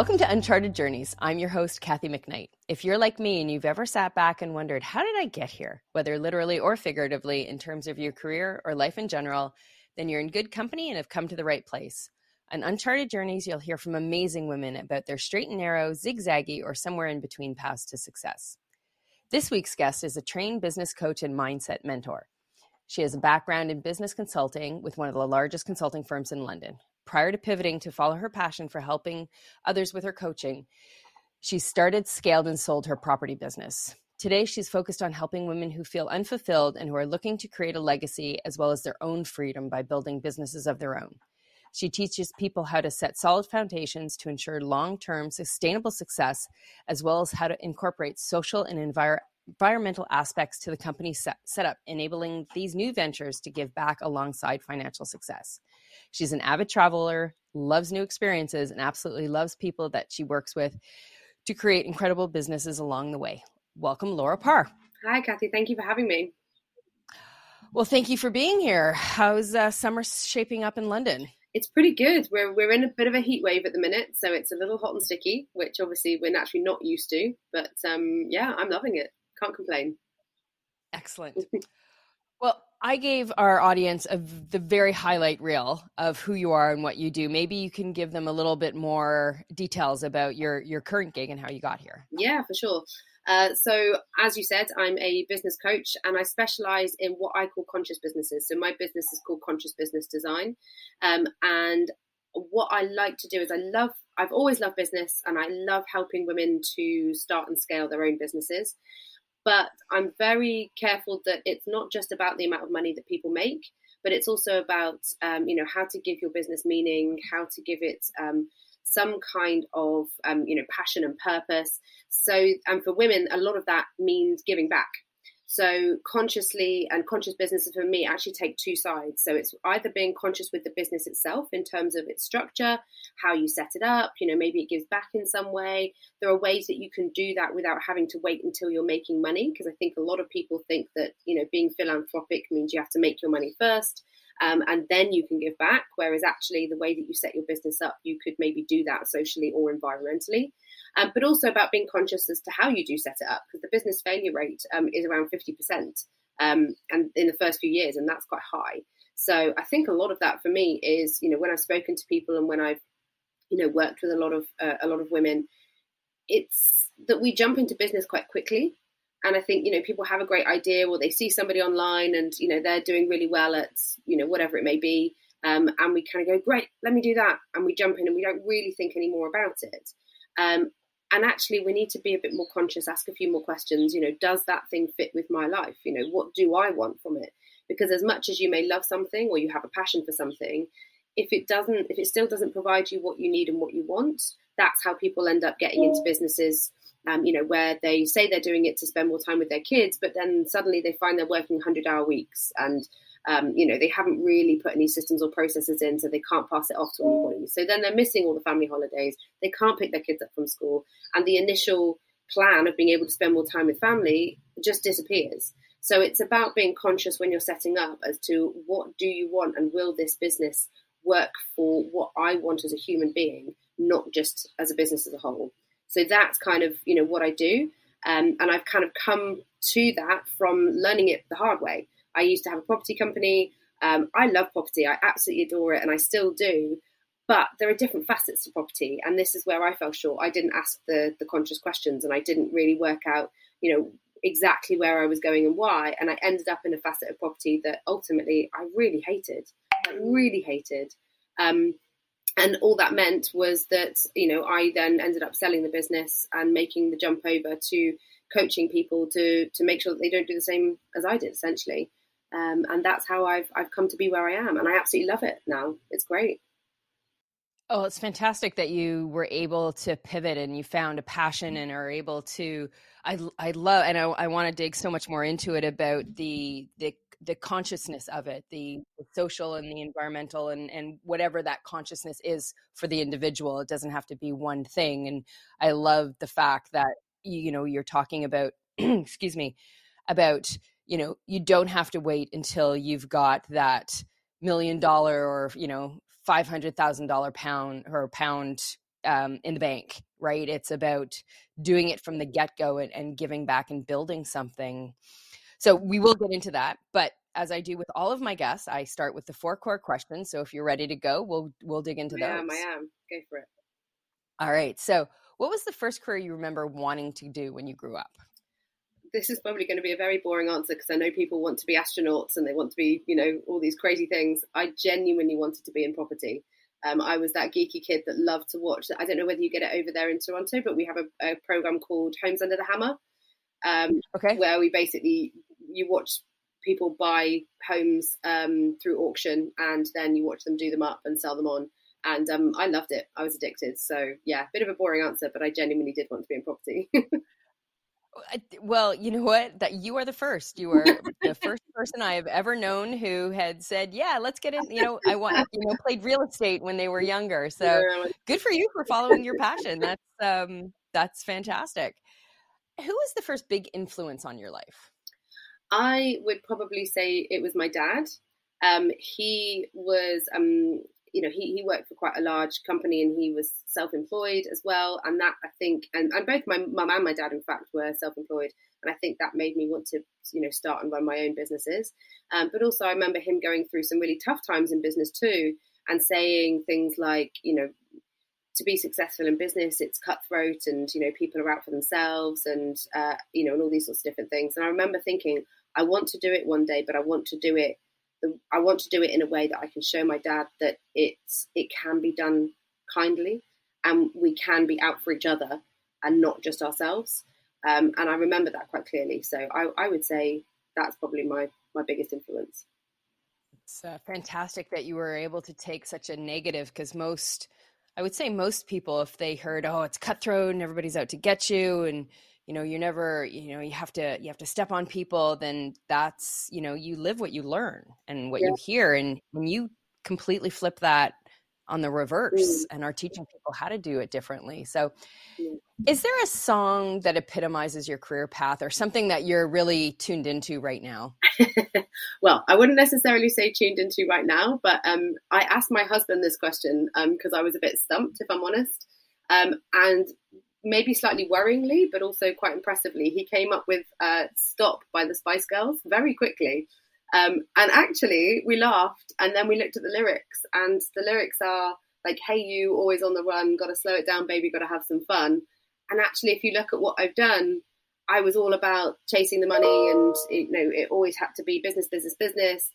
Welcome to Uncharted Journeys. I'm your host, Kathy McKnight. If you're like me and you've ever sat back and wondered, how did I get here, whether literally or figuratively in terms of your career or life in general, then you're in good company and have come to the right place. On Uncharted Journeys, you'll hear from amazing women about their straight and narrow, zigzaggy, or somewhere in between paths to success. This week's guest is a trained business coach and mindset mentor. She has a background in business consulting with one of the largest consulting firms in London prior to pivoting to follow her passion for helping others with her coaching, she started, scaled, and sold her property business. Today, she's focused on helping women who feel unfulfilled and who are looking to create a legacy as well as their own freedom by building businesses of their own. She teaches people how to set solid foundations to ensure long term sustainable success, as well as how to incorporate social and envir- environmental aspects to the company set- setup, enabling these new ventures to give back alongside financial success. She's an avid traveler, loves new experiences, and absolutely loves people that she works with to create incredible businesses along the way. Welcome, Laura Parr. Hi, Kathy. Thank you for having me. Well, thank you for being here. How's uh, summer shaping up in London? It's pretty good. We're we're in a bit of a heat wave at the minute, so it's a little hot and sticky, which obviously we're naturally not used to. But um, yeah, I'm loving it. Can't complain. Excellent. well, I gave our audience a, the very highlight reel of who you are and what you do. Maybe you can give them a little bit more details about your your current gig and how you got here. Yeah, for sure. Uh, so, as you said, I'm a business coach and I specialize in what I call conscious businesses. So, my business is called Conscious Business Design. Um, and what I like to do is I love, I've always loved business and I love helping women to start and scale their own businesses but I'm very careful that it's not just about the amount of money that people make, but it's also about um, you know how to give your business meaning, how to give it um, some kind of um, you know passion and purpose. So, and for women, a lot of that means giving back. So consciously and conscious businesses for me actually take two sides. So it's either being conscious with the business itself in terms of its structure, how you set it up, you know, maybe it gives back in some way. There are ways that you can do that without having to wait until you're making money. Because I think a lot of people think that, you know, being philanthropic means you have to make your money first. Um, and then you can give back. Whereas actually, the way that you set your business up, you could maybe do that socially or environmentally um, but also about being conscious as to how you do set it up because the business failure rate um, is around 50% um, and in the first few years, and that's quite high. So I think a lot of that for me is, you know, when I've spoken to people and when I've, you know, worked with a lot of uh, a lot of women, it's that we jump into business quite quickly. And I think, you know, people have a great idea or they see somebody online and, you know, they're doing really well at, you know, whatever it may be. Um, and we kind of go, great, let me do that. And we jump in and we don't really think any more about it. Um, and actually we need to be a bit more conscious ask a few more questions you know does that thing fit with my life you know what do i want from it because as much as you may love something or you have a passion for something if it doesn't if it still doesn't provide you what you need and what you want that's how people end up getting into businesses um, you know where they say they're doing it to spend more time with their kids but then suddenly they find they're working 100 hour weeks and um, you know, they haven't really put any systems or processes in, so they can't pass it off to anybody. So then they're missing all the family holidays. They can't pick their kids up from school, and the initial plan of being able to spend more time with family just disappears. So it's about being conscious when you're setting up as to what do you want and will this business work for what I want as a human being, not just as a business as a whole. So that's kind of you know what I do, um, and I've kind of come to that from learning it the hard way. I used to have a property company. Um, I love property. I absolutely adore it, and I still do. But there are different facets to property, and this is where I fell short. I didn't ask the the conscious questions, and I didn't really work out, you know, exactly where I was going and why. And I ended up in a facet of property that ultimately I really hated. I really hated. Um, and all that meant was that you know I then ended up selling the business and making the jump over to coaching people to to make sure that they don't do the same as I did essentially. Um, and that's how I've I've come to be where I am, and I absolutely love it now. It's great. Oh, it's fantastic that you were able to pivot and you found a passion and are able to. I I love and I, I want to dig so much more into it about the the the consciousness of it, the, the social and the environmental and and whatever that consciousness is for the individual. It doesn't have to be one thing. And I love the fact that you, know you're talking about excuse me about you know you don't have to wait until you've got that million dollar or you know five hundred thousand dollar pound or pound um, in the bank, right? It's about doing it from the get go and, and giving back and building something. So we will get into that, but as I do with all of my guests, I start with the four core questions. So if you're ready to go, we'll we'll dig into I those. am. I am. Go for it. All right. So, what was the first career you remember wanting to do when you grew up? This is probably going to be a very boring answer because I know people want to be astronauts and they want to be, you know, all these crazy things. I genuinely wanted to be in property. Um, I was that geeky kid that loved to watch. I don't know whether you get it over there in Toronto, but we have a, a program called Homes Under the Hammer, um, okay, where we basically you watch people buy homes um, through auction and then you watch them do them up and sell them on. And um, I loved it. I was addicted. So yeah, bit of a boring answer, but I genuinely did want to be in property. well, you know what? That you are the first. You are the first person I have ever known who had said, "Yeah, let's get in." You know, I want you know played real estate when they were younger. So good for you for following your passion. That's um, that's fantastic. Who was the first big influence on your life? I would probably say it was my dad. Um, he was, um, you know, he, he worked for quite a large company and he was self-employed as well. And that I think, and, and both my mum and my dad, in fact, were self-employed. And I think that made me want to, you know, start and run my own businesses. Um, but also I remember him going through some really tough times in business too and saying things like, you know, to be successful in business, it's cutthroat and, you know, people are out for themselves and, uh, you know, and all these sorts of different things. And I remember thinking, I want to do it one day, but I want to do it. I want to do it in a way that I can show my dad that it's it can be done kindly, and we can be out for each other and not just ourselves. Um, and I remember that quite clearly. So I, I would say that's probably my my biggest influence. It's uh, fantastic that you were able to take such a negative because most, I would say, most people, if they heard, "Oh, it's cutthroat and everybody's out to get you," and you know you're never you know you have to you have to step on people then that's you know you live what you learn and what yeah. you hear and when you completely flip that on the reverse mm. and are teaching people how to do it differently so mm. is there a song that epitomizes your career path or something that you're really tuned into right now well i wouldn't necessarily say tuned into right now but um, i asked my husband this question because um, i was a bit stumped if i'm honest um, and maybe slightly worryingly, but also quite impressively, he came up with uh, "Stop" by the Spice Girls very quickly. Um, and actually, we laughed, and then we looked at the lyrics, and the lyrics are like, "Hey, you, always on the run, got to slow it down, baby, got to have some fun." And actually, if you look at what I've done, I was all about chasing the money, and you know, it always had to be business, business, business.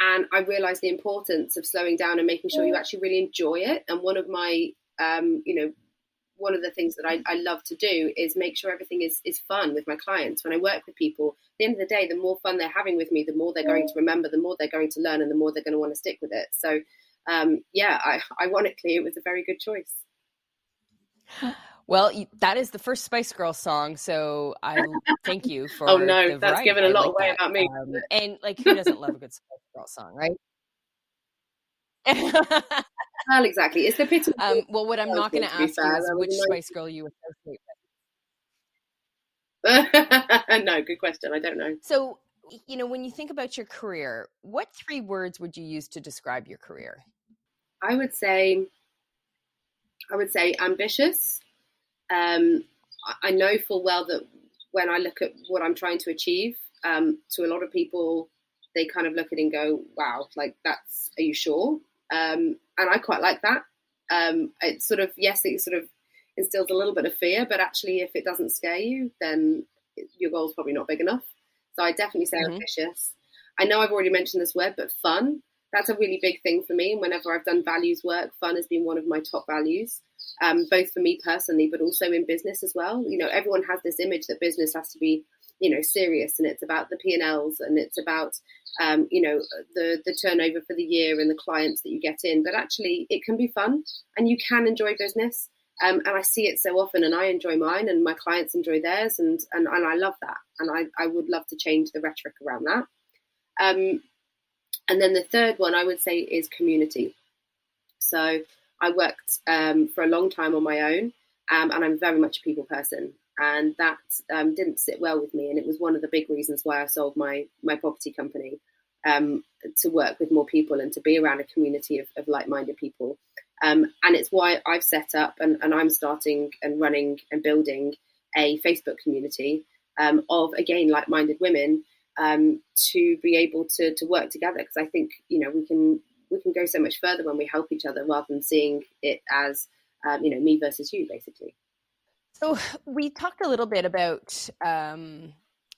And I realized the importance of slowing down and making sure you actually really enjoy it. And one of my um, you know, one of the things that I, I, love to do is make sure everything is, is fun with my clients. When I work with people, at the end of the day, the more fun they're having with me, the more they're going to remember, the more they're going to learn, and the more they're going to want to stick with it. So, um, yeah, I, ironically, it was a very good choice. Well, that is the first Spice Girl song, so I thank you for. oh no, that's given a lot like away that. about me. Um, and like, who doesn't love a good Spice Girl song, right? well, exactly. It's the pity. Um, well, what I'm not going to ask you is which Spice Girl you associate with. no, good question. I don't know. So, you know, when you think about your career, what three words would you use to describe your career? I would say, I would say ambitious. Um, I know full well that when I look at what I'm trying to achieve, um, to a lot of people, they kind of look at it and go, "Wow, like that's. Are you sure?" Um, and I quite like that. Um, it's sort of yes, it sort of instills a little bit of fear, but actually, if it doesn't scare you, then your goal's probably not big enough. So I definitely say mm-hmm. ambitious. I know I've already mentioned this word, but fun. That's a really big thing for me. Whenever I've done values work, fun has been one of my top values, um, both for me personally, but also in business as well. You know, everyone has this image that business has to be, you know, serious and it's about the P and Ls and it's about um, you know, the the turnover for the year and the clients that you get in. But actually, it can be fun, and you can enjoy business. Um, and I see it so often, and I enjoy mine, and my clients enjoy theirs, and and, and I love that. And I, I would love to change the rhetoric around that. Um, and then the third one I would say is community. So I worked um, for a long time on my own, um, and I'm very much a people person and that um, didn't sit well with me. And it was one of the big reasons why I sold my my property company um, to work with more people and to be around a community of, of like minded people. Um, and it's why I've set up and, and, I'm starting and running and building a Facebook community um, of, again, like minded women um, to be able to, to work together. Because I think, you know, we can we can go so much further when we help each other rather than seeing it as, um, you know, me versus you, basically. So we talked a little bit about, um,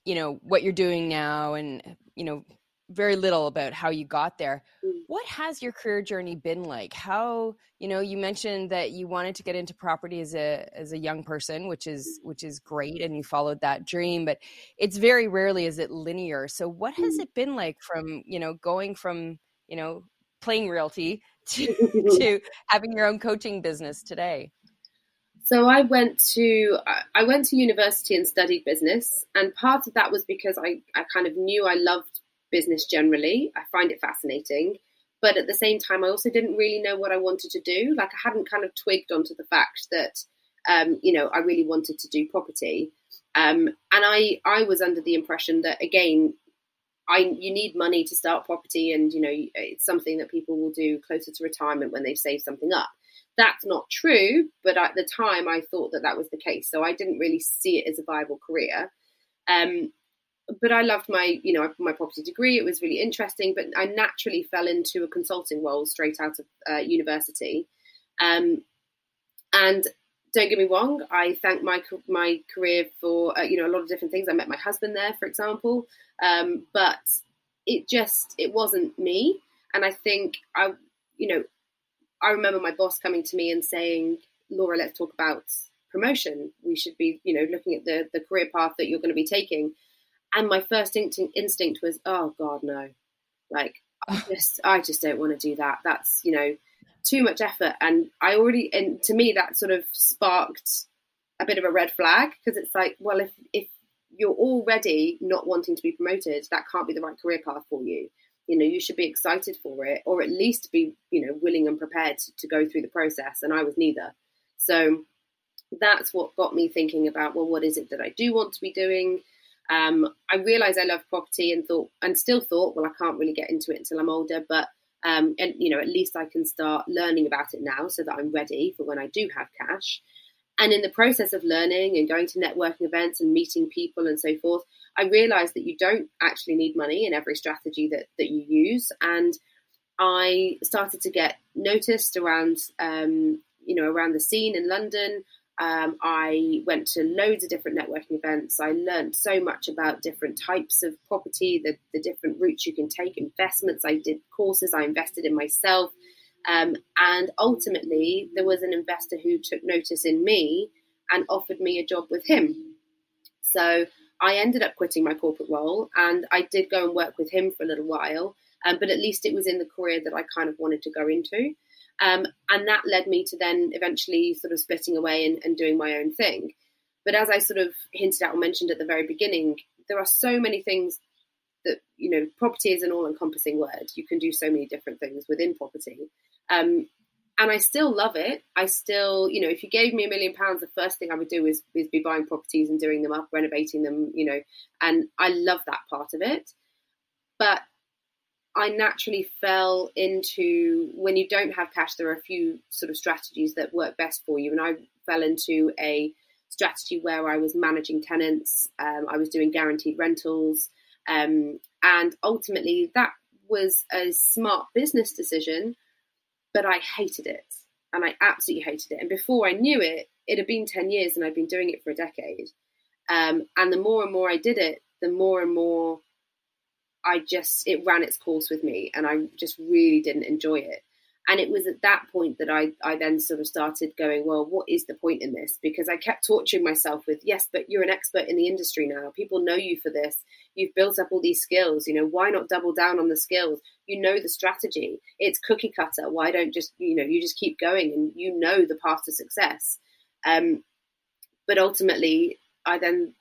you know, what you're doing now and, you know, very little about how you got there. Mm. What has your career journey been like? How, you know, you mentioned that you wanted to get into property as a as a young person, which is which is great and you followed that dream, but it's very rarely is it linear. So what has mm. it been like from, you know, going from, you know, playing realty to to having your own coaching business today? So I went to I went to university and studied business, and part of that was because I, I kind of knew I loved business generally. I find it fascinating. But at the same time, I also didn't really know what I wanted to do. Like I hadn't kind of twigged onto the fact that, um, you know, I really wanted to do property. Um, and I, I was under the impression that, again, I, you need money to start property and, you know, it's something that people will do closer to retirement when they've saved something up. That's not true, but at the time I thought that that was the case. So I didn't really see it as a viable career. Um, but I loved my, you know, my property degree. It was really interesting, but I naturally fell into a consulting role straight out of uh, university. Um, and don't get me wrong, I thank my my career for uh, you know a lot of different things. I met my husband there, for example, um, but it just it wasn't me. And I think I, you know, I remember my boss coming to me and saying, "Laura, let's talk about promotion. We should be, you know, looking at the the career path that you're going to be taking." and my first instinct was, oh God, no, like I just, I just don't want to do that. That's you know too much effort, and I already, and to me that sort of sparked a bit of a red flag because it's like, well, if if you're already not wanting to be promoted, that can't be the right career path for you. You know, you should be excited for it, or at least be, you know, willing and prepared to go through the process. And I was neither. So that's what got me thinking about, well, what is it that I do want to be doing? Um, I realised I love property and thought, and still thought, well, I can't really get into it until I'm older, but um, and you know, at least I can start learning about it now, so that I'm ready for when I do have cash. And in the process of learning and going to networking events and meeting people and so forth, I realised that you don't actually need money in every strategy that that you use, and I started to get noticed around, um, you know, around the scene in London. Um, I went to loads of different networking events. I learned so much about different types of property, the, the different routes you can take, investments. I did courses, I invested in myself. Um, and ultimately, there was an investor who took notice in me and offered me a job with him. So I ended up quitting my corporate role and I did go and work with him for a little while. Um, but at least it was in the career that I kind of wanted to go into. Um, and that led me to then eventually sort of splitting away and, and doing my own thing. But as I sort of hinted at or mentioned at the very beginning, there are so many things that, you know, property is an all encompassing word. You can do so many different things within property. Um, and I still love it. I still, you know, if you gave me a million pounds, the first thing I would do is, is be buying properties and doing them up, renovating them, you know, and I love that part of it. But I naturally fell into when you don't have cash, there are a few sort of strategies that work best for you. And I fell into a strategy where I was managing tenants, um, I was doing guaranteed rentals, um, and ultimately that was a smart business decision, but I hated it. And I absolutely hated it. And before I knew it, it had been 10 years and I'd been doing it for a decade. Um, and the more and more I did it, the more and more I just it ran its course with me, and I just really didn't enjoy it. And it was at that point that I, I then sort of started going, well, what is the point in this? Because I kept torturing myself with, yes, but you're an expert in the industry now. People know you for this. You've built up all these skills. You know, why not double down on the skills? You know the strategy. It's cookie cutter. Why don't just, you know, you just keep going and you know the path to success. Um, but ultimately, I then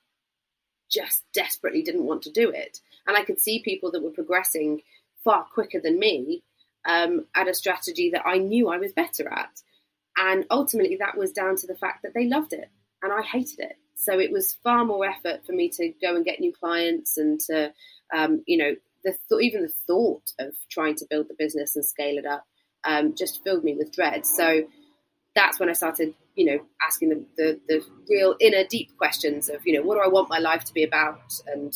just desperately didn't want to do it. And I could see people that were progressing far quicker than me um, at a strategy that I knew I was better at. And ultimately, that was down to the fact that they loved it and I hated it. So it was far more effort for me to go and get new clients and to, um, you know, the th- even the thought of trying to build the business and scale it up um, just filled me with dread. So that's when I started, you know, asking the, the, the real inner deep questions of, you know, what do I want my life to be about, and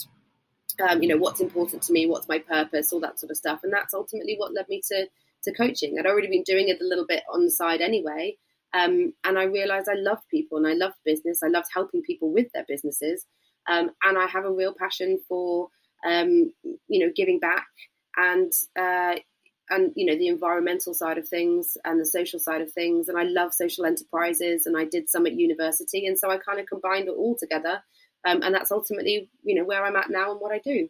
um, you know, what's important to me, what's my purpose, all that sort of stuff. And that's ultimately what led me to to coaching. I'd already been doing it a little bit on the side anyway, um, and I realized I loved people and I loved business. I loved helping people with their businesses, um, and I have a real passion for, um, you know, giving back and uh, and you know the environmental side of things and the social side of things and i love social enterprises and i did some at university and so i kind of combined it all together um, and that's ultimately you know where i'm at now and what i do.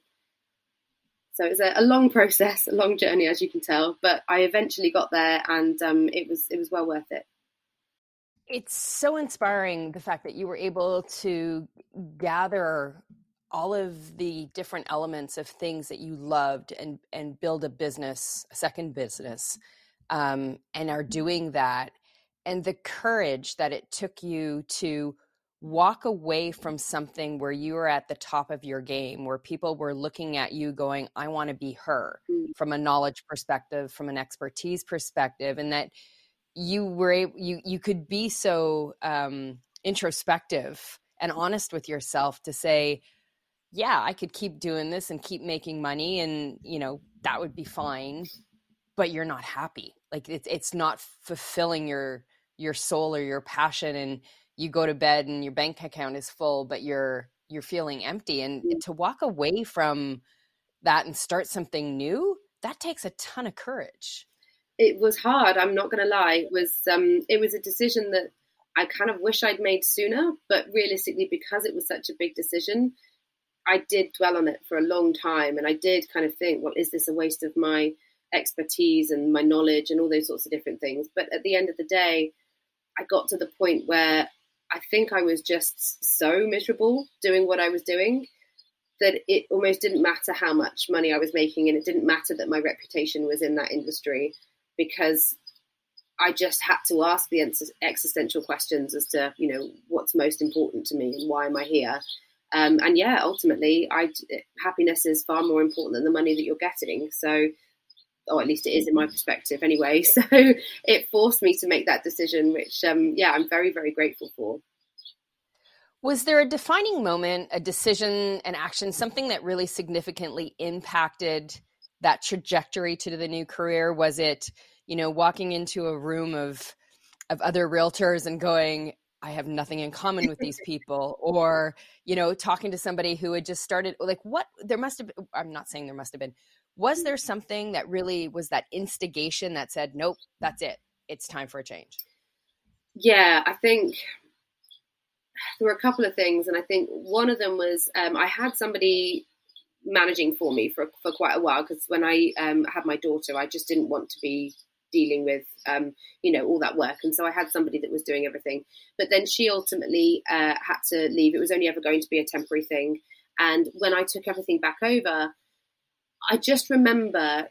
So it was a, a long process a long journey as you can tell but i eventually got there and um, it was it was well worth it. It's so inspiring the fact that you were able to gather all of the different elements of things that you loved and and build a business a second business um, and are doing that. And the courage that it took you to walk away from something where you were at the top of your game where people were looking at you going i want to be her mm. from a knowledge perspective from an expertise perspective and that you were able, you you could be so um, introspective and honest with yourself to say yeah, I could keep doing this and keep making money and, you know, that would be fine, but you're not happy. Like it's it's not fulfilling your your soul or your passion and you go to bed and your bank account is full but you're you're feeling empty and to walk away from that and start something new, that takes a ton of courage. It was hard, I'm not going to lie. It was um it was a decision that I kind of wish I'd made sooner, but realistically because it was such a big decision, I did dwell on it for a long time, and I did kind of think, well, is this a waste of my expertise and my knowledge and all those sorts of different things? But at the end of the day, I got to the point where I think I was just so miserable doing what I was doing that it almost didn't matter how much money I was making, and it didn't matter that my reputation was in that industry because I just had to ask the existential questions as to, you know, what's most important to me and why am I here? Um, and yeah, ultimately, I happiness is far more important than the money that you're getting. So, or at least it is in my perspective, anyway. So it forced me to make that decision, which um, yeah, I'm very very grateful for. Was there a defining moment, a decision, an action, something that really significantly impacted that trajectory to the new career? Was it, you know, walking into a room of of other realtors and going, I have nothing in common with these people, or you know, talking to somebody who had just started. Like, what there must have. Been, I'm not saying there must have been. Was there something that really was that instigation that said, "Nope, that's it. It's time for a change." Yeah, I think there were a couple of things, and I think one of them was um, I had somebody managing for me for for quite a while because when I um, had my daughter, I just didn't want to be dealing with um, you know all that work and so i had somebody that was doing everything but then she ultimately uh, had to leave it was only ever going to be a temporary thing and when i took everything back over i just remember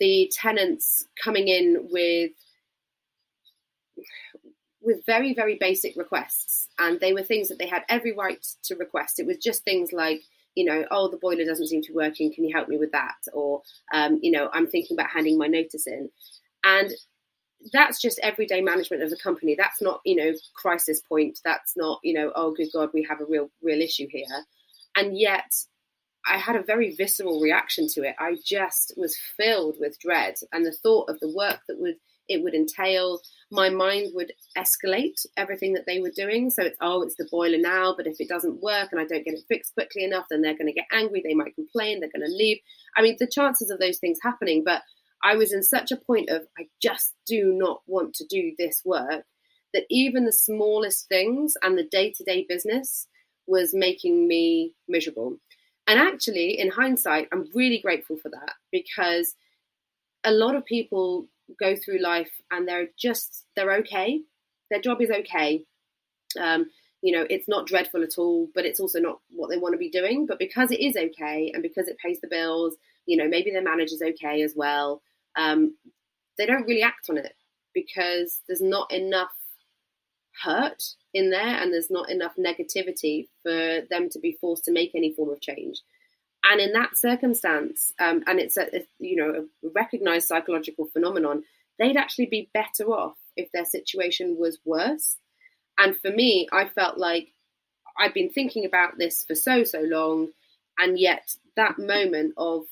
the tenants coming in with with very very basic requests and they were things that they had every right to request it was just things like you know, oh, the boiler doesn't seem to be working. Can you help me with that? Or, um, you know, I'm thinking about handing my notice in. And that's just everyday management of the company. That's not, you know, crisis point. That's not, you know, oh, good God, we have a real, real issue here. And yet, I had a very visceral reaction to it. I just was filled with dread and the thought of the work that would it would entail. My mind would escalate everything that they were doing. So it's oh, it's the boiler now, but if it doesn't work and I don't get it fixed quickly enough, then they're going to get angry. They might complain. They're going to leave. I mean, the chances of those things happening, but I was in such a point of, I just do not want to do this work that even the smallest things and the day to day business was making me miserable. And actually, in hindsight, I'm really grateful for that because a lot of people go through life and they're just, they're okay. Their job is okay. Um, you know, it's not dreadful at all, but it's also not what they want to be doing. But because it is okay and because it pays the bills, you know, maybe their manager's okay as well um, they don't really act on it because there's not enough hurt in there and there's not enough negativity for them to be forced to make any form of change. And in that circumstance, um, and it's a, a, you know a recognized psychological phenomenon, they'd actually be better off if their situation was worse. And for me, I felt like I've been thinking about this for so, so long. And yet that moment of,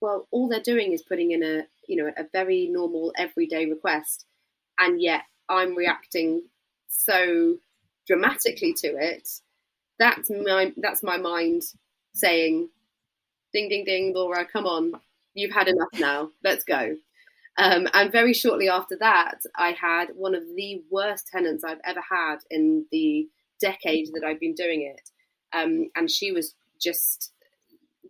well, all they're doing is putting in a, you know, a very normal everyday request. And yet I'm reacting so dramatically to it. That's my, that's my mind saying, ding, ding, ding, Laura, come on. You've had enough now. Let's go. Um, and very shortly after that, I had one of the worst tenants I've ever had in the decade that I've been doing it. Um, and she was just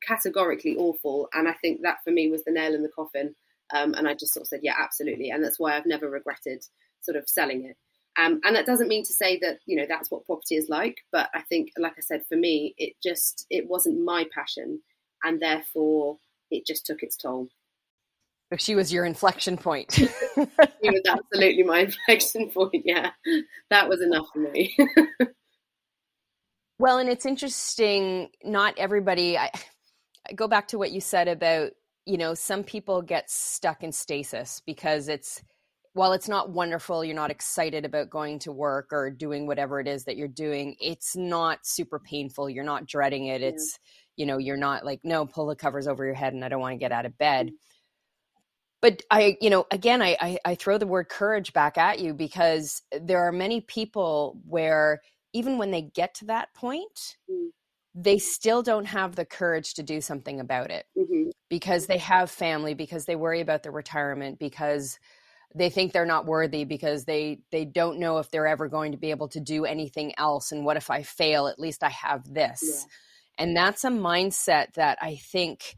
categorically awful. And I think that for me was the nail in the coffin. Um, and I just sort of said, yeah, absolutely. And that's why I've never regretted sort of selling it. Um, and that doesn't mean to say that you know that's what property is like, but I think, like I said, for me, it just it wasn't my passion, and therefore it just took its toll. If she was your inflection point. she was absolutely my inflection point. Yeah, that was enough for me. well, and it's interesting. Not everybody. I, I go back to what you said about you know some people get stuck in stasis because it's while it's not wonderful, you're not excited about going to work or doing whatever it is that you're doing, it's not super painful. You're not dreading it. It's, you know, you're not like, no, pull the covers over your head and I don't want to get out of bed. Mm-hmm. But I, you know, again, I, I, I throw the word courage back at you because there are many people where even when they get to that point, mm-hmm. they still don't have the courage to do something about it mm-hmm. because they have family, because they worry about their retirement, because they think they're not worthy because they they don't know if they're ever going to be able to do anything else and what if i fail? At least i have this. Yeah. and that's a mindset that i think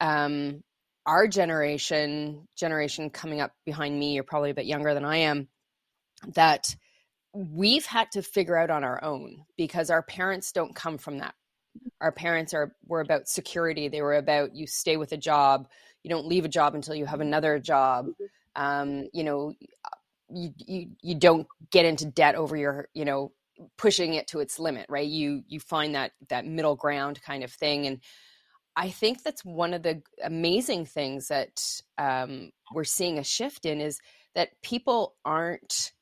um, our generation generation coming up behind me you're probably a bit younger than i am that we've had to figure out on our own because our parents don't come from that. Our parents are were about security. They were about you stay with a job. You don't leave a job until you have another job. Mm-hmm um, you know you, you you don't get into debt over your you know pushing it to its limit right? You you find that that middle ground kind of thing and i think that's one of the amazing things that um, we're seeing a shift in is that people aren't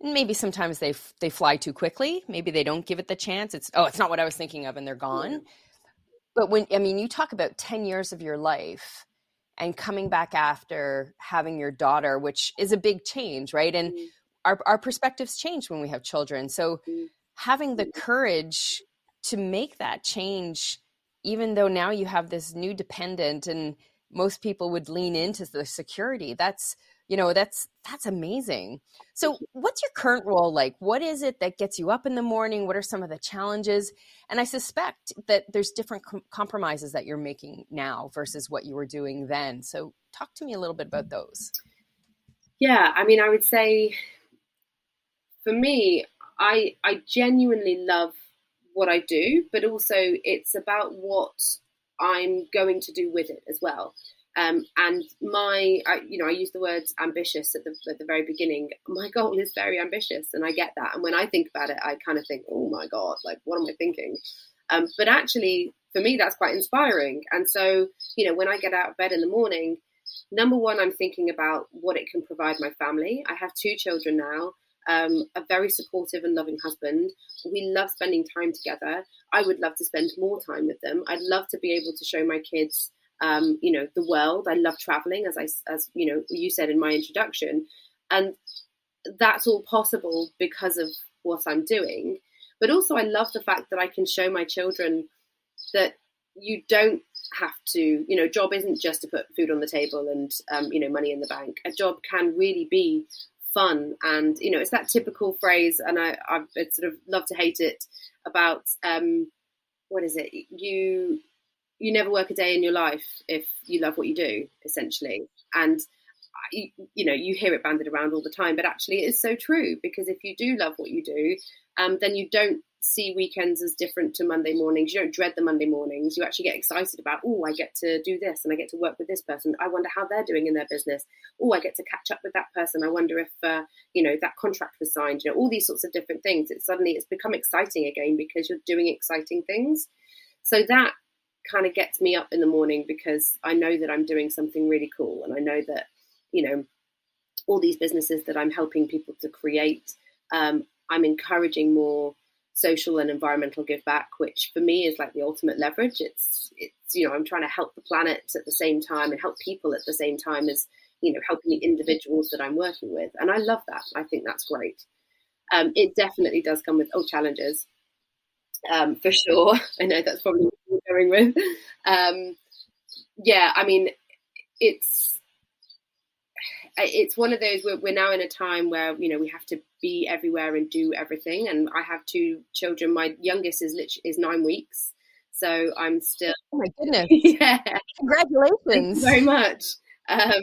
maybe sometimes they they fly too quickly maybe they don't give it the chance it's oh it's not what i was thinking of and they're gone. But when i mean you talk about 10 years of your life and coming back after having your daughter, which is a big change, right? And mm-hmm. our, our perspectives change when we have children. So mm-hmm. having the courage to make that change, even though now you have this new dependent and most people would lean into the security, that's you know that's that's amazing. So what's your current role like? What is it that gets you up in the morning? What are some of the challenges? And i suspect that there's different com- compromises that you're making now versus what you were doing then. So talk to me a little bit about those. Yeah i mean i would say for me i i genuinely love what i do but also it's about what i'm going to do with it as well um, and my, I, you know, I use the words ambitious at the, at the very beginning. My goal is very ambitious, and I get that. And when I think about it, I kind of think, oh my God, like, what am I thinking? Um, but actually, for me, that's quite inspiring. And so, you know, when I get out of bed in the morning, number one, I'm thinking about what it can provide my family. I have two children now. Um, a very supportive and loving husband. We love spending time together. I would love to spend more time with them. I'd love to be able to show my kids um, you know, the world. I love traveling, as I, as you know, you said in my introduction, and that's all possible because of what I'm doing. But also, I love the fact that I can show my children that you don't have to, you know, job isn't just to put food on the table and, um, you know, money in the bank. A job can really be fun, and you know, it's that typical phrase, and I, I sort of love to hate it about um, what is it? You you never work a day in your life if you love what you do, essentially. And you know, you hear it banded around all the time, but actually, it is so true because if you do love what you do, um, then you don't see weekends as different to Monday mornings. You don't dread the Monday mornings. You actually get excited about, oh, I get to do this and I get to work with this person. I wonder how they're doing in their business. Oh, I get to catch up with that person. I wonder if, uh, you know, that contract was signed. You know, all these sorts of different things. It suddenly it's become exciting again because you're doing exciting things. So that kind of gets me up in the morning because I know that I'm doing something really cool and I know that, you know, all these businesses that I'm helping people to create, um, I'm encouraging more social and environmental give back, which for me is like the ultimate leverage. It's it's you know I'm trying to help the planet at the same time and help people at the same time as you know helping the individuals that I'm working with, and I love that. I think that's great. Um, it definitely does come with oh challenges, um, for sure. I know that's probably what you're going with. Um, yeah, I mean, it's it's one of those we're, we're now in a time where you know we have to be everywhere and do everything. And i have two children. My youngest is literally is nine weeks. So i'm still oh my goodness. Yeah. Congratulations. Very much. Um,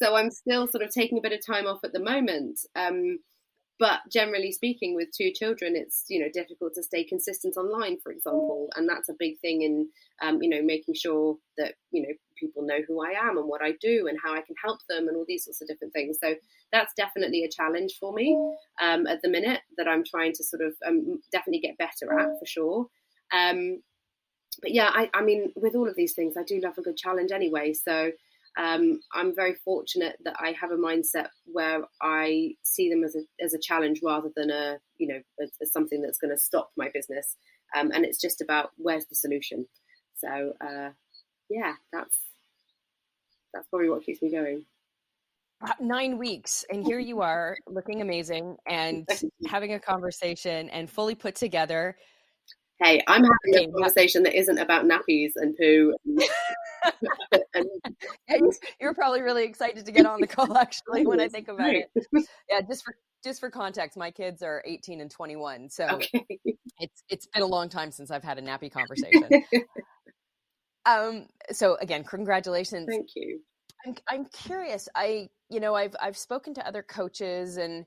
so i'm still sort of taking a bit of time off at the moment. Um, but generally speaking with two children it's you know difficult to stay consistent online for example. And that's a big thing in um, you know making sure that you know people know who i am and what i do and how i can help them and all these sorts of different things. So that's definitely a challenge for me um, at the minute that i'm trying to sort of um, definitely get better at for sure. Um, but yeah I, I mean with all of these things i do love a good challenge anyway. So um, I'm very fortunate that I have a mindset where I see them as a as a challenge rather than a you know as, as something that's going to stop my business. Um, and it's just about where's the solution. So uh, yeah, that's that's probably what keeps me going. Uh, nine weeks, and here you are, looking amazing, and having a conversation, and fully put together. Hey, I'm having a conversation that isn't about nappies and poo. And- and you're probably really excited to get on the call actually when I think about it. Yeah, just for just for context, my kids are 18 and 21. So okay. it's it's been a long time since I've had a nappy conversation. um so again, congratulations. Thank you. I'm I'm curious. I you know, I've I've spoken to other coaches and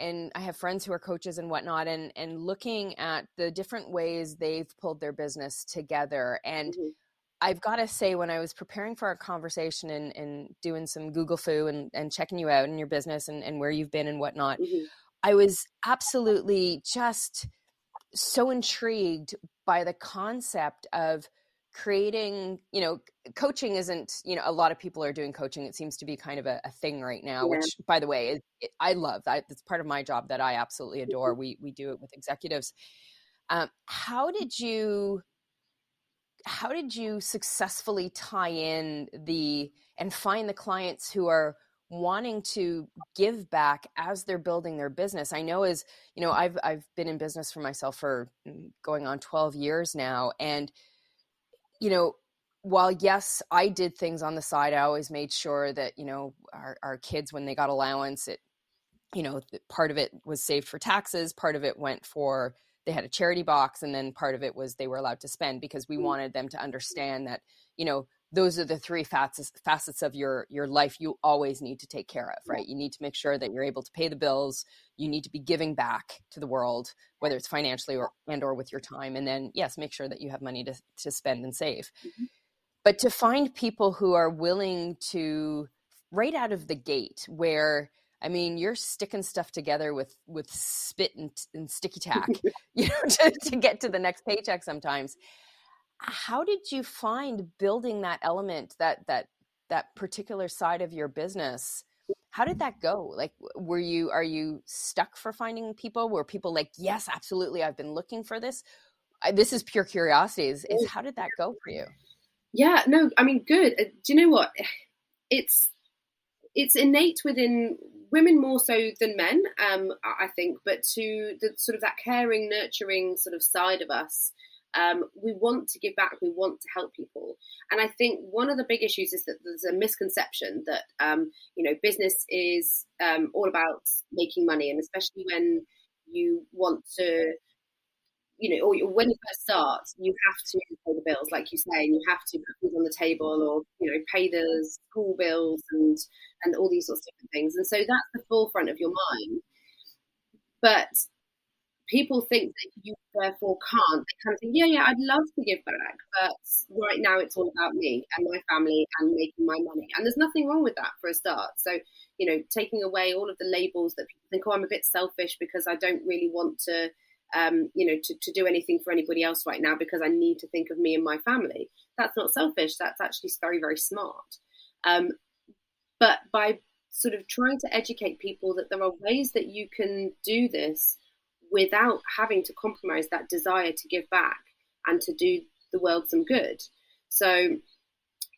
and I have friends who are coaches and whatnot, and and looking at the different ways they've pulled their business together. And mm-hmm. I've got to say, when I was preparing for our conversation and, and doing some Google fu and, and checking you out and your business and, and where you've been and whatnot, mm-hmm. I was absolutely just so intrigued by the concept of creating you know coaching isn't you know a lot of people are doing coaching it seems to be kind of a, a thing right now yeah. which by the way it, it, i love that it's part of my job that i absolutely adore mm-hmm. we we do it with executives um, how did you how did you successfully tie in the and find the clients who are wanting to give back as they're building their business? I know as you know i've i've been in business for myself for mm, going on 12 years now and you know while yes i did things on the side i always made sure that you know our, our kids when they got allowance it you know part of it was saved for taxes part of it went for they had a charity box and then part of it was they were allowed to spend because we mm. wanted them to understand that you know those are the three facets facets of your your life you always need to take care of right you need to make sure that you're able to pay the bills you need to be giving back to the world whether it's financially or and or with your time and then yes make sure that you have money to to spend and save mm-hmm. but to find people who are willing to right out of the gate where I mean, you're sticking stuff together with with spit and, and sticky tack, you know, to, to get to the next paycheck sometimes. How did you find building that element, that that that particular side of your business? How did that go? Like, were you are you stuck for finding people? Were people like, yes, absolutely, I've been looking for this. I, this is pure curiosity. Is, is how did that go for you? Yeah, no, I mean, good. Uh, do you know what? It's it's innate within women more so than men, um, I think, but to the sort of that caring, nurturing sort of side of us. Um, we want to give back. We want to help people, and I think one of the big issues is that there's a misconception that um, you know business is um, all about making money, and especially when you want to you know, or when you first start, you have to pay the bills, like you say, and you have to put food on the table, or you know, pay the school bills and and all these sorts of different things. And so that's the forefront of your mind. But people think that you therefore can't. They kind of think, yeah, yeah, I'd love to give back, but right now it's all about me and my family and making my money. And there's nothing wrong with that for a start. So, you know, taking away all of the labels that people think, oh, I'm a bit selfish because I don't really want to um, you know, to, to do anything for anybody else right now because I need to think of me and my family. That's not selfish. That's actually very, very smart. Um, but by sort of trying to educate people that there are ways that you can do this without having to compromise that desire to give back and to do the world some good. So,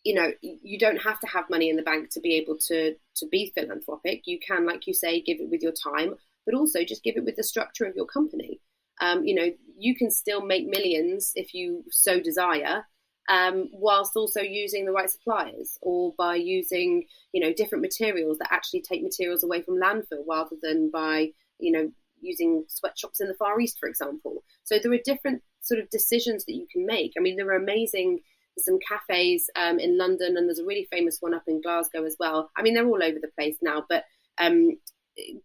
you know, you don't have to have money in the bank to be able to to be philanthropic. You can, like you say, give it with your time, but also just give it with the structure of your company. Um, you know, you can still make millions if you so desire, um, whilst also using the right suppliers or by using, you know, different materials that actually take materials away from landfill rather than by, you know, using sweatshops in the Far East, for example. So there are different sort of decisions that you can make. I mean, there are amazing some cafes um, in London, and there's a really famous one up in Glasgow as well. I mean, they're all over the place now, but um,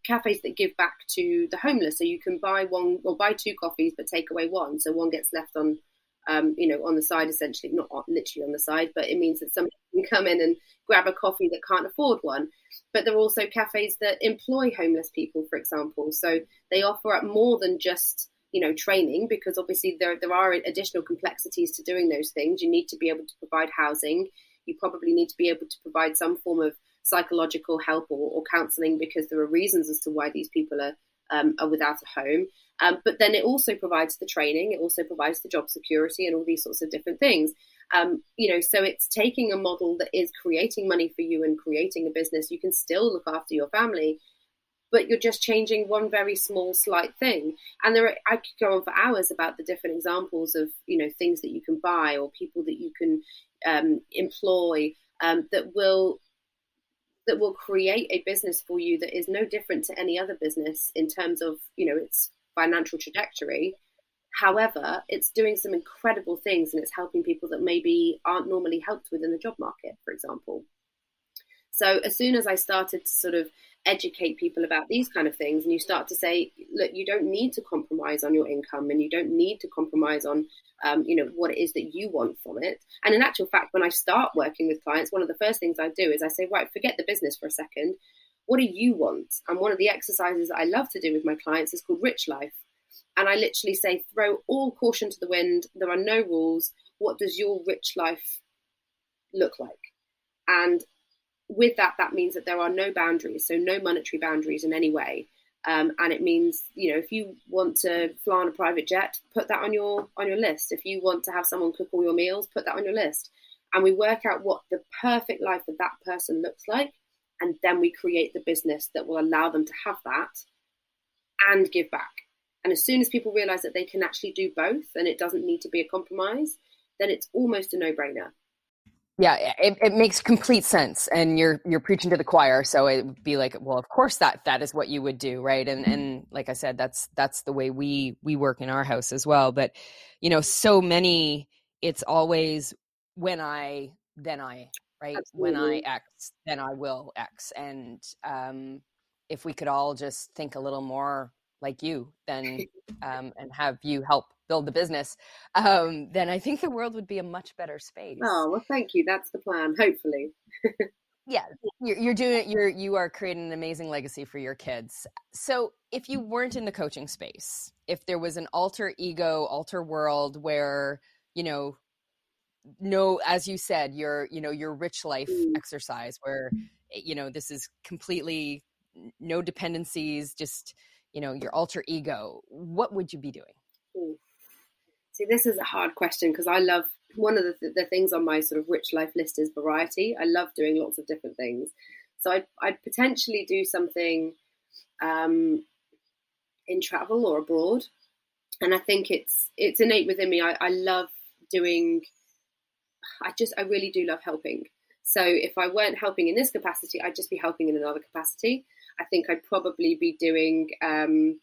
cafes that give back to the homeless. So you can buy one or buy two coffees, but take away one, so one gets left on, um, you know, on the side essentially, not literally on the side, but it means that somebody can come in and grab a coffee that can't afford one. But there are also cafes that employ homeless people, for example. So they offer up more than just you know training because obviously there there are additional complexities to doing those things. You need to be able to provide housing. You probably need to be able to provide some form of psychological help or, or counselling because there are reasons as to why these people are um, are without a home. Um, but then it also provides the training, it also provides the job security and all these sorts of different things. Um, you know, so it's taking a model that is creating money for you and creating a business. You can still look after your family, but you're just changing one very small, slight thing. And there, are, I could go on for hours about the different examples of you know things that you can buy or people that you can um, employ um, that will that will create a business for you that is no different to any other business in terms of you know its financial trajectory. However it's doing some incredible things and it's helping people that maybe aren't normally helped within the job market for example. So as soon as i started to sort of educate people about these kind of things and you start to say look you don't need to compromise on your income and you don't need to compromise on um, you know what it is that you want from it. And in actual fact when i start working with clients one of the first things i do is i say right forget the business for a second. What do you want? And one of the exercises that i love to do with my clients is called rich life. And i literally say throw all caution to the wind. There are no rules. What does your rich life look like? And with that, that means that there are no boundaries, so no monetary boundaries in any way. Um, and it means, you know, if you want to fly on a private jet, put that on your on your list. If you want to have someone cook all your meals, put that on your list. And we work out what the perfect life of that person looks like, and then we create the business that will allow them to have that and give back. And as soon as people realize that they can actually do both, and it doesn't need to be a compromise, then it's almost a no-brainer. Yeah, it, it makes complete sense, and you're you're preaching to the choir. So it would be like, well, of course that that is what you would do, right? And and like I said, that's that's the way we we work in our house as well. But you know, so many, it's always when I then I right Absolutely. when I X then I will X, and um, if we could all just think a little more like you, then um, and have you help build the business, um, then I think the world would be a much better space. Oh well, thank you. That's the plan. Hopefully. yeah, you're, you're doing it. You're you are creating an amazing legacy for your kids. So, if you weren't in the coaching space, if there was an alter ego, alter world where you know no as you said your you know your rich life mm. exercise where eh, you know this is completely no dependencies just you know your alter ego what would you be doing Ooh. See, this is a hard question because I love one of the, the things on my sort of rich life list is variety. I love doing lots of different things. So I'd, I'd potentially do something um, in travel or abroad. And I think it's it's innate within me. I, I love doing. I just I really do love helping. So if I weren't helping in this capacity, I'd just be helping in another capacity. I think I'd probably be doing um,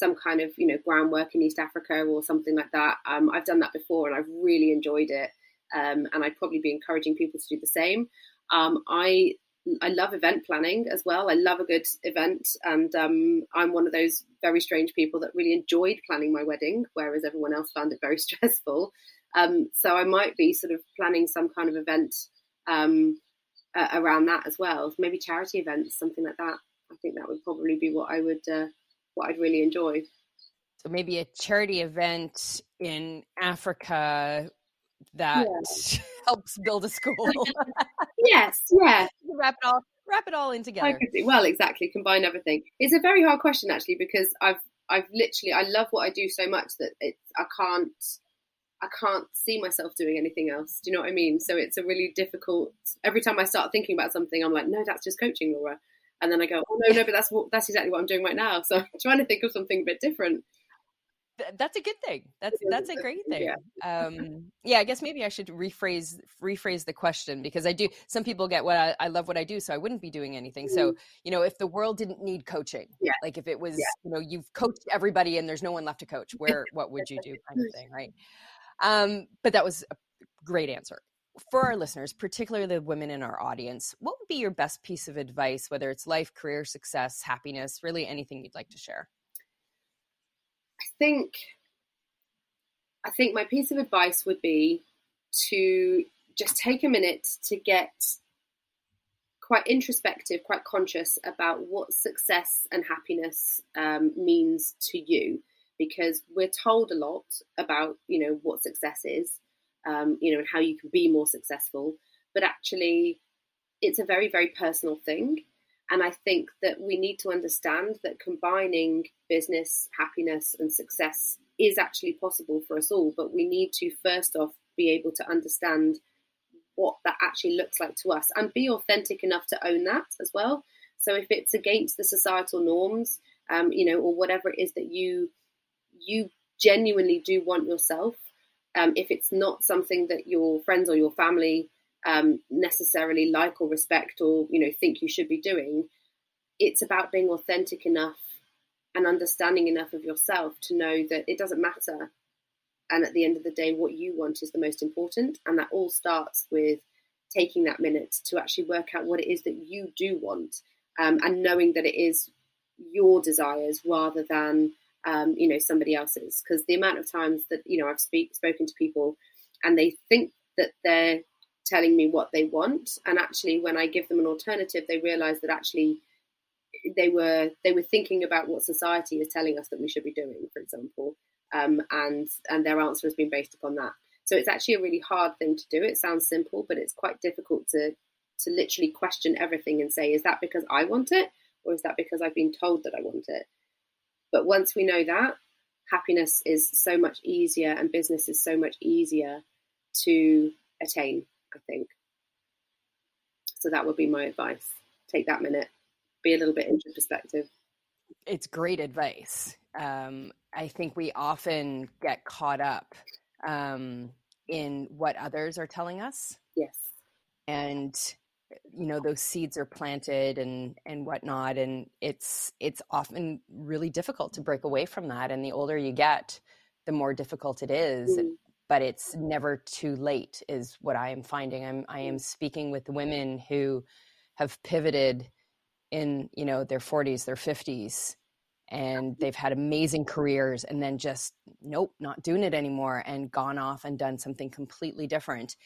some kind of you know groundwork in East Africa or something like that. Um, I've done that before and I've really enjoyed it, um, and I'd probably be encouraging people to do the same. Um, I I love event planning as well. I love a good event, and um, I'm one of those very strange people that really enjoyed planning my wedding, whereas everyone else found it very stressful. Um, so I might be sort of planning some kind of event uh, around that as well, maybe charity events, something like that. I think that would probably be what I would uh, what I'd really enjoy. So maybe a charity event in Africa that yeah. helps build a school. yes, yeah. wrap it all wrap it all in together. well, exactly. Combine everything. It's a very hard question actually because I've I've literally I love what I do so much that it I can't I can't see myself doing anything else. Do you know what I mean? So it's a really difficult. Every time I start thinking about something, I'm like, no, that's just coaching, Laura. And then I go, oh no, no, but that's what that's exactly what I'm doing right now. So I'm trying to think of something a bit different that's a good thing. That's that's a great thing. Yeah. Um, yeah, I guess maybe I should rephrase rephrase the question because I do. Some people get what I, I love what I do, so I wouldn't be doing anything. Mm-hmm. So you know, if the world didn't need coaching, yeah. like if it was, yeah. you know, you've coached everybody and there's no one left to coach, where what would you do, kind of thing, right? Um, but that was a great answer for our listeners, particularly the women in our audience. What would be your best piece of advice, whether it's life, career, success, happiness, really anything you'd like to share? I think I think my piece of advice would be to just take a minute to get quite introspective, quite conscious about what success and happiness um, means to you, because we're told a lot about you know what success is, um, you know, and how you can be more successful, but actually, it's a very very personal thing. And I think that we need to understand that combining business, happiness, and success is actually possible for us all. But we need to first off be able to understand what that actually looks like to us and be authentic enough to own that as well. So if it's against the societal norms, um, you know, or whatever it is that you you genuinely do want yourself, um, if it's not something that your friends or your family um, necessarily like or respect or you know think you should be doing. It's about being authentic enough and understanding enough of yourself to know that it doesn't matter. And at the end of the day, what you want is the most important. And that all starts with taking that minute to actually work out what it is that you do want um, and knowing that it is your desires rather than um, you know somebody else's. Because the amount of times that you know I've speak, spoken to people and they think that they're telling me what they want and actually when i give them an alternative they realize that actually they were they were thinking about what society is telling us that we should be doing for example um, and and their answer has been based upon that. So it's actually a really hard thing to do. It sounds simple but it's quite difficult to to literally question everything and say is that because i want it or is that because i've been told that i want it but once we know that happiness is so much easier and business is so much easier to attain I think. So that would be my advice. Take that minute, be a little bit introspective. It's great advice. Um, I think we often get caught up um, in what others are telling us. Yes. And you know those seeds are planted and and whatnot and it's it's often really difficult to break away from that and the older you get the more difficult it is mm. but it's never too late is what i am finding. I'm i am speaking with women who have pivoted in you know their 40s their 50s and they've had amazing careers and then just nope not doing it anymore and gone off and done something completely different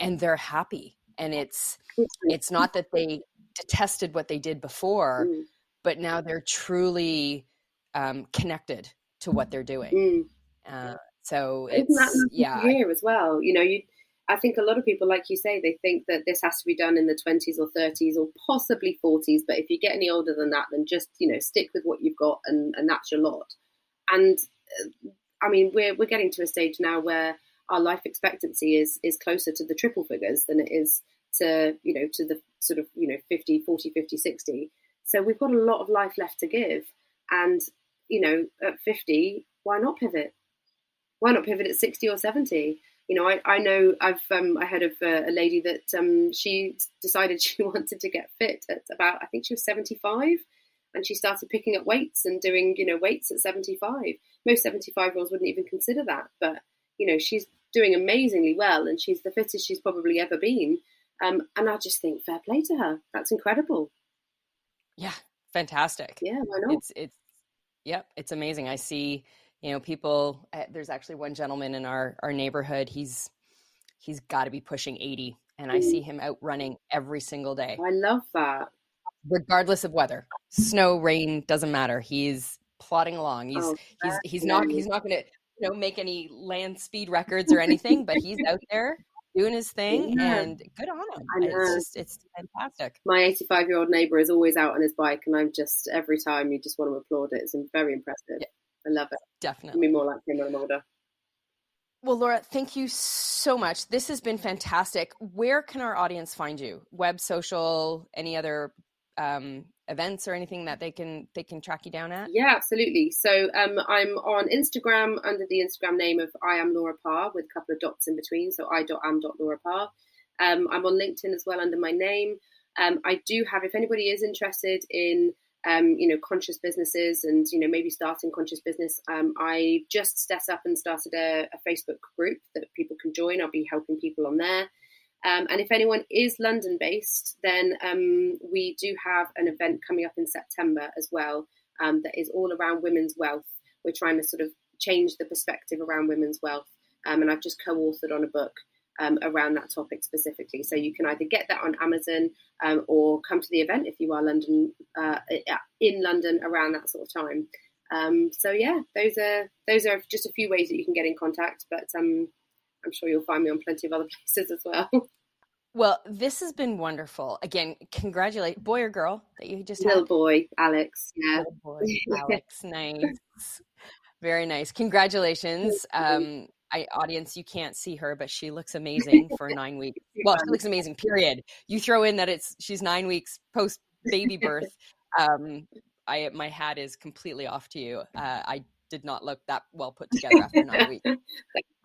and they're happy and it's it's not that they detested what they did before mm. but now they're truly um, connected to what they're doing mm. uh, so it's yeah here as well. You know, you I think a lot of people, like you say, they think that this has to be done in the 20s or 30s or possibly 40s. But if you get any older than that, then just you know stick with what you've got, and and that's your lot. And uh, I mean, we're we're getting to a stage now where our life expectancy is is closer to the triple figures than it is to you know to the sort of you know 50 40 50 60 so we've got a lot of life left to give. And you know at 50 why not pivot? Why not pivot at 60 or 70? You know, I, I know I've um, I heard of a, a lady that um, she decided she wanted to get fit at about I think she was 75 and she started picking up weights and doing you know weights at 75 most 75 year olds wouldn't even consider that but you know she's doing amazingly well and she's the fittest she's probably ever been. Um, and i just think fair play to her. That's incredible. Yeah fantastic. Yeah why not? It's it's yep it's amazing. I see you know people eh, there's actually one gentleman in our our neighborhood. He's he's got to be pushing 80 and i see him out running every single day. I love that. Regardless of weather snow rain doesn't matter. He's plodding along. He's oh, he's he's not he's not going to you know make any land speed records or anything but he's out there doing his thing, yeah. and good on him. It's just it's fantastic. My 85 year old neighbour is always out on his bike, and I'm just every time you just want to applaud it. It's very impressive. Yeah. I love it. Definitely. Be more like him when I'm older. Well, Laura, thank you so much. This has been fantastic. Where can our audience find you? Web, social, any other um, events or anything that they can they can track you down at? Yeah, absolutely. So um, I'm on Instagram under the Instagram name of I am Laura Parr with a couple of dots in between. So I dot am dot Laura Parr. Um, I'm on LinkedIn as well under my name. Um, I do have, if anybody is interested in um, you know, conscious businesses and, you know, maybe starting conscious business. Um, I just set up and started a, a, Facebook group that people can join. I'll be helping people on there. Um, and if anyone is London based, then um, we do have an event coming up in September as well um, that is all around women's wealth. We're trying to sort of change the perspective around women's wealth. Um, and I've just co authored on a book um, around that topic specifically. So you can either get that on Amazon um, or come to the event if you are London uh, in London around that sort of time. So yeah, those are those are just a few ways that you can get in contact, but I'm sure you'll find me on plenty of other places as well. Well, this has been wonderful. Again, congratulate boy or girl that you just little had? boy, Alex. Yeah, little boy, Alex. nice, very nice. Congratulations. Um, I, audience, you can't see her, but she looks amazing for nine weeks. Well, she looks amazing. Period. You throw in that it's she's nine weeks post baby birth. Um, I my hat is completely off to you. Uh, I did not look that well put together after nine weeks.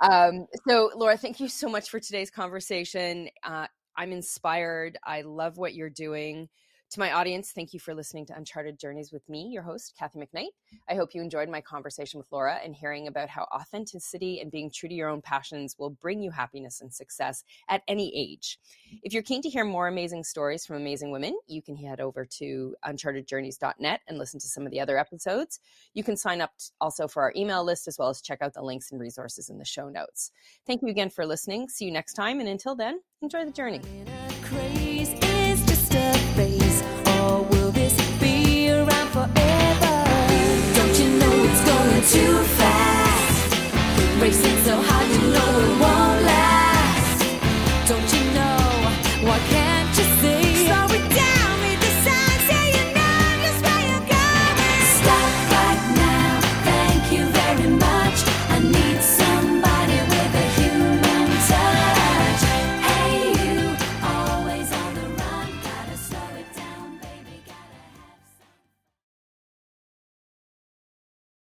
Um, so, Laura, thank you so much for today's conversation. Uh, I'm inspired. I love what you're doing. To my audience, thank you for listening to Uncharted Journeys with me, your host, Kathy McKnight. I hope you enjoyed my conversation with Laura and hearing about how authenticity and being true to your own passions will bring you happiness and success at any age. If you're keen to hear more amazing stories from amazing women, you can head over to unchartedjourneys.net and listen to some of the other episodes. You can sign up also for our email list as well as check out the links and resources in the show notes. Thank you again for listening. See you next time. And until then, enjoy the journey. too fast. Racing so hard, you know it won't.